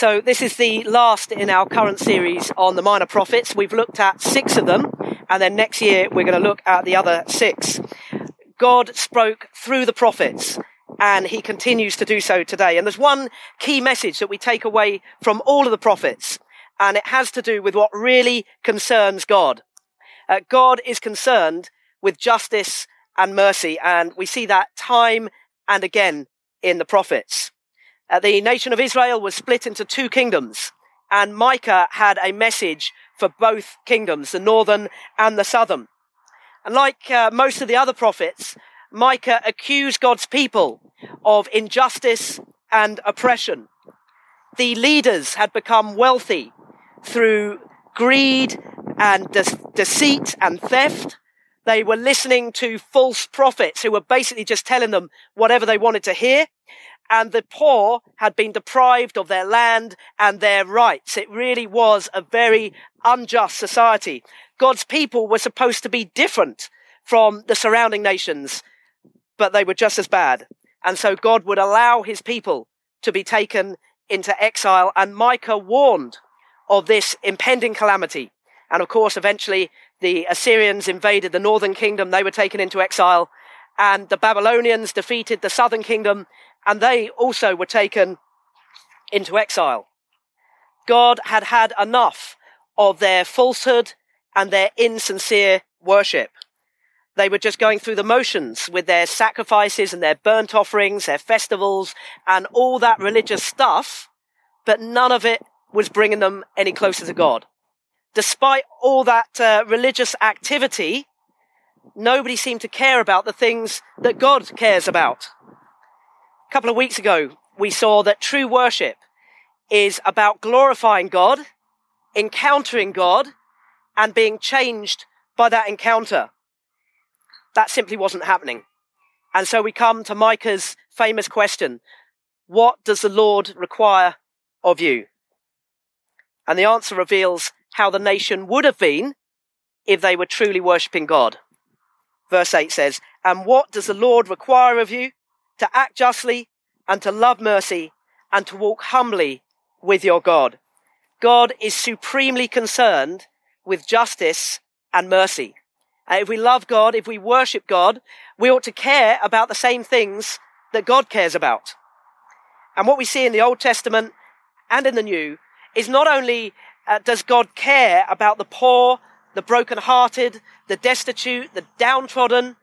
So this is the last in our current series on the minor prophets. We've looked at six of them, and then next year we're going to look at the other six. God spoke through the prophets, and he continues to do so today. And there's one key message that we take away from all of the prophets, and it has to do with what really concerns God. Uh, God is concerned with justice and mercy, and we see that time and again in the prophets. Uh, the nation of Israel was split into two kingdoms, and Micah had a message for both kingdoms, the northern and the southern. And like uh, most of the other prophets, Micah accused God's people of injustice and oppression. The leaders had become wealthy through greed and de- deceit and theft. They were listening to false prophets who were basically just telling them whatever they wanted to hear. And the poor had been deprived of their land and their rights. It really was a very unjust society. God's people were supposed to be different from the surrounding nations, but they were just as bad. And so God would allow his people to be taken into exile. And Micah warned of this impending calamity. And of course, eventually the Assyrians invaded the northern kingdom. They were taken into exile and the Babylonians defeated the southern kingdom and they also were taken into exile. God had had enough of their falsehood and their insincere worship. They were just going through the motions with their sacrifices and their burnt offerings, their festivals, and all that religious stuff, but none of it was bringing them any closer to God despite all that uh, religious activity, nobody seemed to care about the things that God cares about. A couple of weeks ago, we saw that true worship is about glorifying God, encountering God, and being changed by that encounter. That simply wasn't happening. And so we come to Micah's famous question What does the Lord require of you? And the answer reveals how the nation would have been if they were truly worshipping God. Verse 8 says, And what does the Lord require of you? To act justly and to love mercy and to walk humbly with your God. God is supremely concerned with justice and mercy. And if we love God, if we worship God, we ought to care about the same things that God cares about. And what we see in the Old Testament and in the New is not only uh, does God care about the poor, the brokenhearted, the destitute, the downtrodden?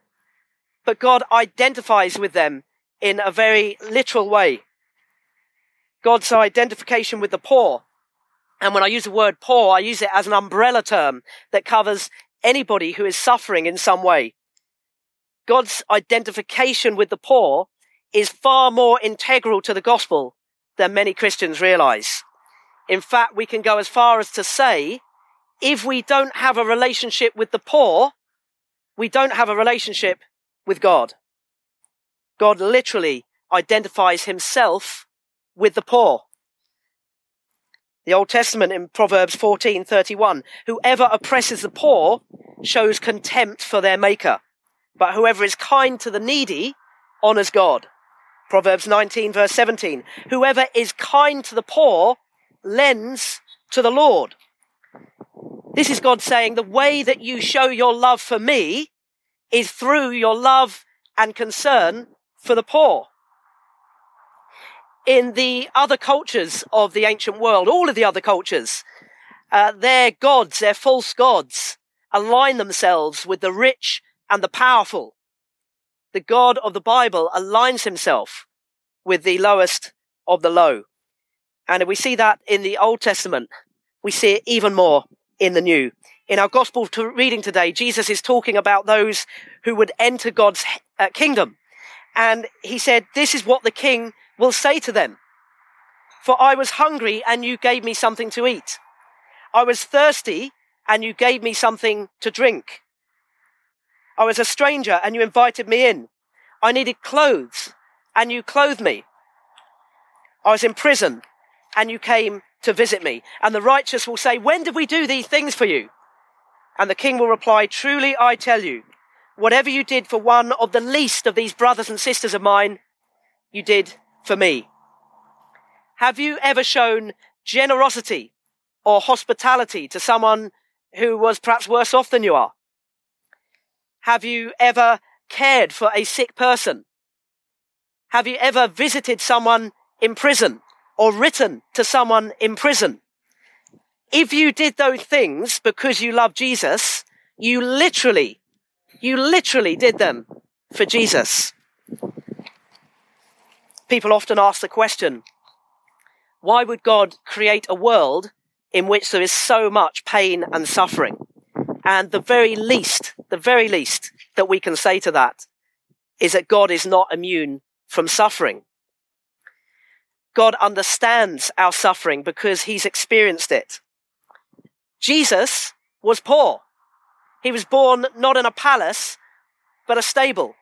But God identifies with them in a very literal way. God's identification with the poor. And when I use the word poor, I use it as an umbrella term that covers anybody who is suffering in some way. God's identification with the poor is far more integral to the gospel than many Christians realize. In fact, we can go as far as to say, if we don't have a relationship with the poor, we don't have a relationship with God. God literally identifies himself with the poor. The Old Testament in Proverbs 14:31, whoever oppresses the poor shows contempt for their maker, but whoever is kind to the needy honors God. Proverbs 19 verse 17, whoever is kind to the poor lends to the Lord. This is God saying the way that you show your love for me is through your love and concern for the poor. In the other cultures of the ancient world, all of the other cultures, uh, their gods, their false gods, align themselves with the rich and the powerful. The God of the Bible aligns himself with the lowest of the low. And we see that in the Old Testament. We see it even more in the New. In our gospel to reading today, Jesus is talking about those who would enter God's uh, kingdom. And he said, this is what the king will say to them. For I was hungry and you gave me something to eat. I was thirsty and you gave me something to drink. I was a stranger and you invited me in. I needed clothes and you clothed me. I was in prison and you came to visit me. And the righteous will say, When did we do these things for you? And the king will reply, Truly I tell you, whatever you did for one of the least of these brothers and sisters of mine, you did for me. Have you ever shown generosity or hospitality to someone who was perhaps worse off than you are? Have you ever cared for a sick person? Have you ever visited someone in prison or written to someone in prison? If you did those things because you love Jesus, you literally, you literally did them for Jesus. People often ask the question, why would God create a world in which there is so much pain and suffering? And the very least, the very least that we can say to that is that God is not immune from suffering. God understands our suffering because he's experienced it. Jesus was poor. He was born not in a palace, but a stable.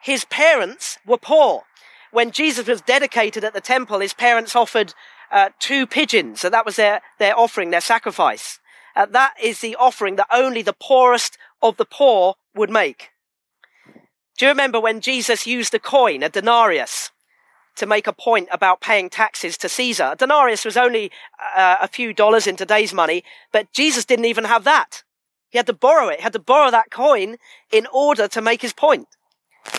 His parents were poor. When Jesus was dedicated at the temple, his parents offered uh, two pigeons. So that was their, their offering, their sacrifice. Uh, that is the offering that only the poorest of the poor would make. Do you remember when Jesus used a coin, a denarius, to make a point about paying taxes to Caesar? A denarius was only uh, a few dollars in today's money, but Jesus didn't even have that. He had to borrow it. He had to borrow that coin in order to make his point.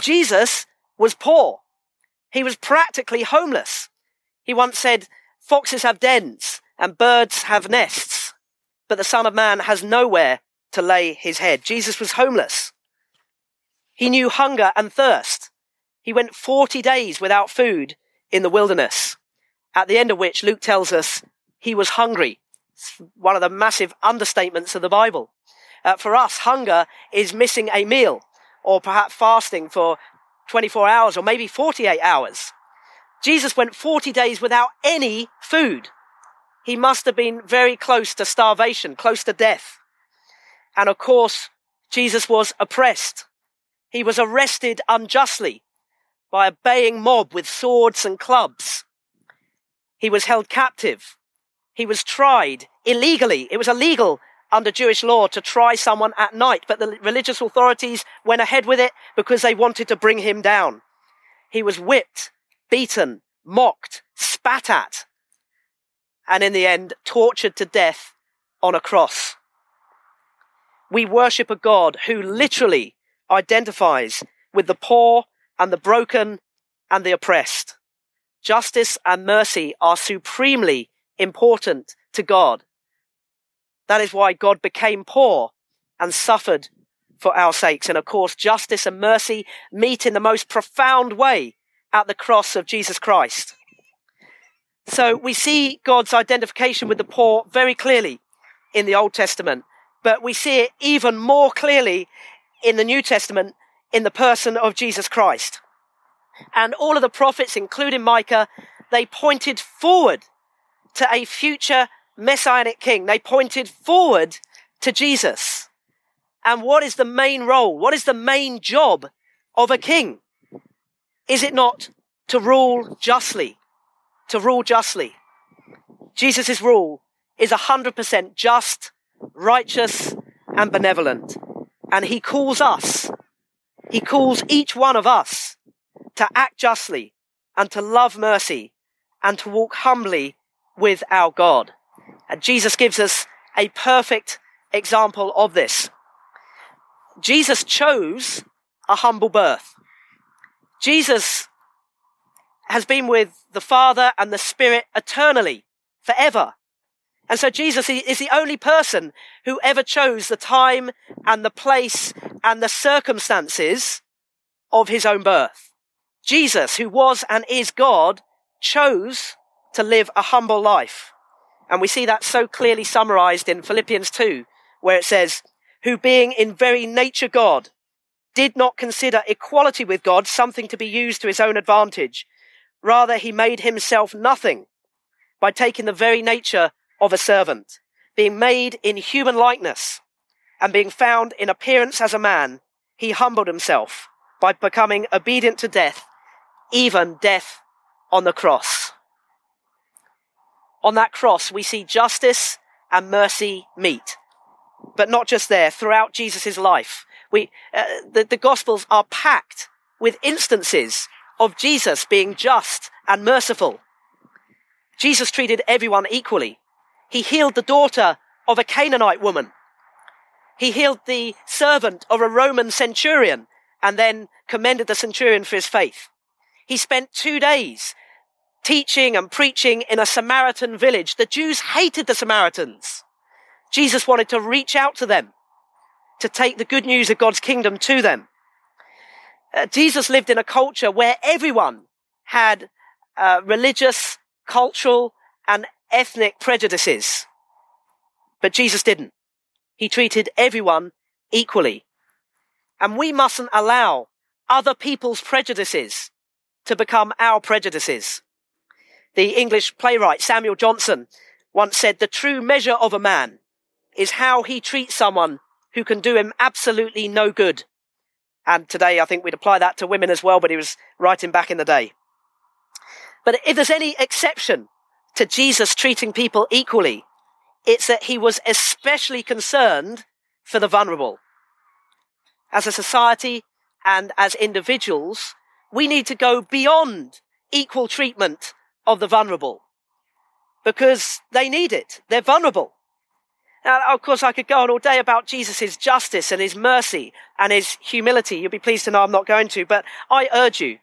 Jesus was poor. He was practically homeless. He once said, foxes have dens and birds have nests, but the son of man has nowhere to lay his head. Jesus was homeless. He knew hunger and thirst. He went 40 days without food in the wilderness, at the end of which Luke tells us he was hungry. It's one of the massive understatements of the Bible. Uh, for us, hunger is missing a meal or perhaps fasting for 24 hours or maybe 48 hours. Jesus went 40 days without any food. He must have been very close to starvation, close to death. And of course, Jesus was oppressed. He was arrested unjustly by a baying mob with swords and clubs. He was held captive. He was tried illegally. It was illegal under Jewish law to try someone at night, but the religious authorities went ahead with it because they wanted to bring him down. He was whipped, beaten, mocked, spat at, and in the end, tortured to death on a cross. We worship a God who literally identifies with the poor and the broken and the oppressed. Justice and mercy are supremely important to God. That is why God became poor and suffered for our sakes. And of course, justice and mercy meet in the most profound way at the cross of Jesus Christ. So we see God's identification with the poor very clearly in the Old Testament, but we see it even more clearly in the New Testament in the person of Jesus Christ. And all of the prophets, including Micah, they pointed forward to a future messianic king. They pointed forward to Jesus. And what is the main role? What is the main job of a king? Is it not to rule justly? To rule justly. Jesus' rule is 100% just, righteous, and benevolent. And he calls us, he calls each one of us to act justly and to love mercy and to walk humbly with our God. And Jesus gives us a perfect example of this. Jesus chose a humble birth. Jesus has been with the Father and the Spirit eternally, forever. And so Jesus is the only person who ever chose the time and the place and the circumstances of his own birth. Jesus, who was and is God, chose to live a humble life. And we see that so clearly summarized in Philippians 2, where it says, who being in very nature God, did not consider equality with God something to be used to his own advantage. Rather, he made himself nothing by taking the very nature of a servant, being made in human likeness, and being found in appearance as a man, he humbled himself by becoming obedient to death, even death on the cross. On that cross, we see justice and mercy meet. But not just there, throughout Jesus' life. We, uh, the, the Gospels are packed with instances of Jesus being just and merciful. Jesus treated everyone equally. He healed the daughter of a Canaanite woman. He healed the servant of a Roman centurion and then commended the centurion for his faith. He spent two days teaching and preaching in a Samaritan village. The Jews hated the Samaritans. Jesus wanted to reach out to them, to take the good news of God's kingdom to them. Uh, Jesus lived in a culture where everyone had uh, religious, cultural, and ethnic prejudices. But Jesus didn't. He treated everyone equally. And we mustn't allow other people's prejudices to become our prejudices. The English playwright Samuel Johnson once said the true measure of a man is how he treats someone who can do him absolutely no good. And today I think we'd apply that to women as well, but he was writing back in the day. But if there's any exception to Jesus treating people equally, it's that he was especially concerned for the vulnerable. As a society and as individuals, we need to go beyond equal treatment of the vulnerable because they need it. They're vulnerable. Now, of course, I could go on all day about Jesus' justice and his mercy and his humility. You'll be pleased to know I'm not going to, but I urge you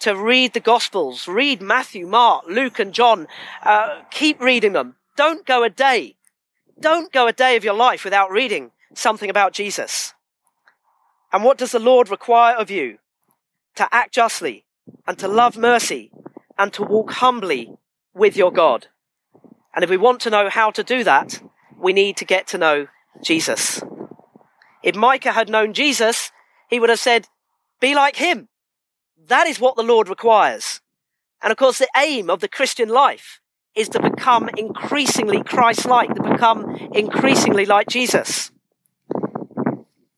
to read the Gospels, read Matthew, Mark, Luke, and John. Uh, keep reading them. Don't go a day. Don't go a day of your life without reading something about Jesus. And what does the Lord require of you? To act justly and to love mercy and to walk humbly with your God. And if we want to know how to do that, we need to get to know Jesus. If Micah had known Jesus, he would have said, be like him. That is what the Lord requires. And of course, the aim of the Christian life is to become increasingly Christ-like, to become increasingly like Jesus.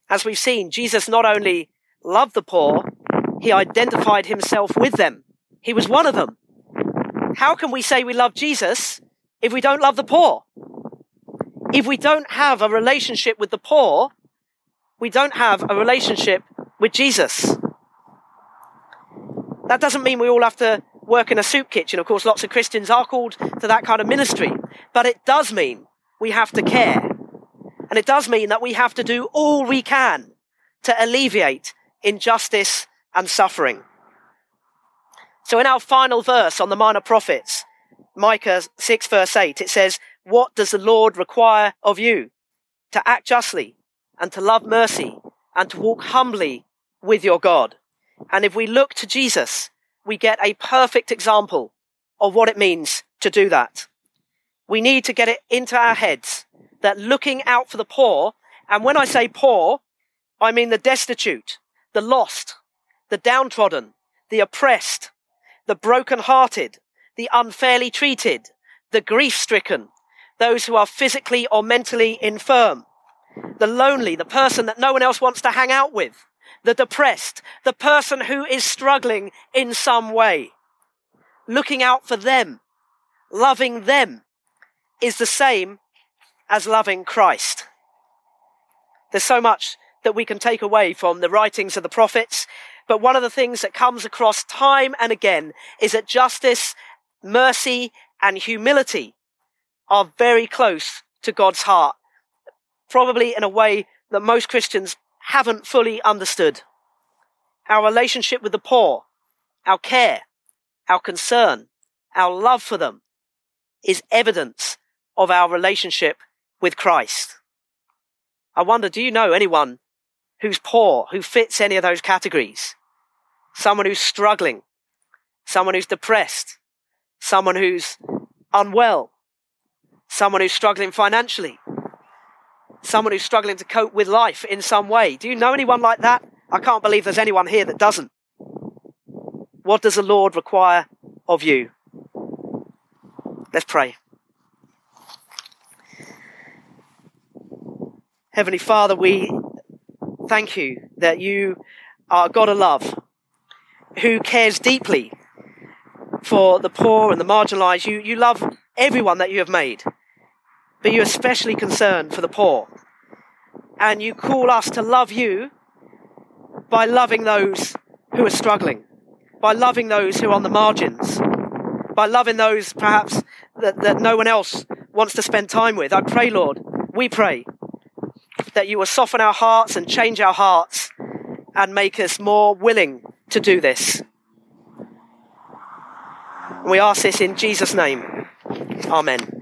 As we've seen, Jesus not only loved the poor, he identified himself with them. He was one of them. How can we say we love Jesus if we don't love the poor? If we don't have a relationship with the poor, we don't have a relationship with Jesus. That doesn't mean we all have to work in a soup kitchen. Of course, lots of Christians are called to that kind of ministry. But it does mean we have to care. And it does mean that we have to do all we can to alleviate injustice and suffering. So in our final verse on the minor prophets, Micah 6 verse 8, it says, What does the Lord require of you? To act justly and to love mercy and to walk humbly with your God. And if we look to Jesus, we get a perfect example of what it means to do that. We need to get it into our heads that looking out for the poor, and when I say poor, I mean the destitute, the lost, the downtrodden, the oppressed, the broken-hearted, the unfairly treated, the grief-stricken, those who are physically or mentally infirm, the lonely, the person that no one else wants to hang out with, the depressed, the person who is struggling in some way. Looking out for them, loving them is the same as loving Christ. There's so much that we can take away from the writings of the prophets, but one of the things that comes across time and again is that justice, mercy, and humility are very close to God's heart, probably in a way that most Christians haven't fully understood. Our relationship with the poor, our care, our concern, our love for them is evidence of our relationship with Christ. I wonder, do you know anyone who's poor, who fits any of those categories? Someone who's struggling, someone who's depressed, someone who's unwell, someone who's struggling financially, someone who's struggling to cope with life in some way. Do you know anyone like that? I can't believe there's anyone here that doesn't. What does the Lord require of you? Let's pray. Heavenly Father, we thank you that you are God of love, who cares deeply for the poor and the marginalized. You, you love everyone that you have made but you're especially concerned for the poor. And you call us to love you by loving those who are struggling, by loving those who are on the margins, by loving those perhaps that, that no one else wants to spend time with. I pray, Lord, we pray that you will soften our hearts and change our hearts and make us more willing to do this. We ask this in Jesus' name. Amen.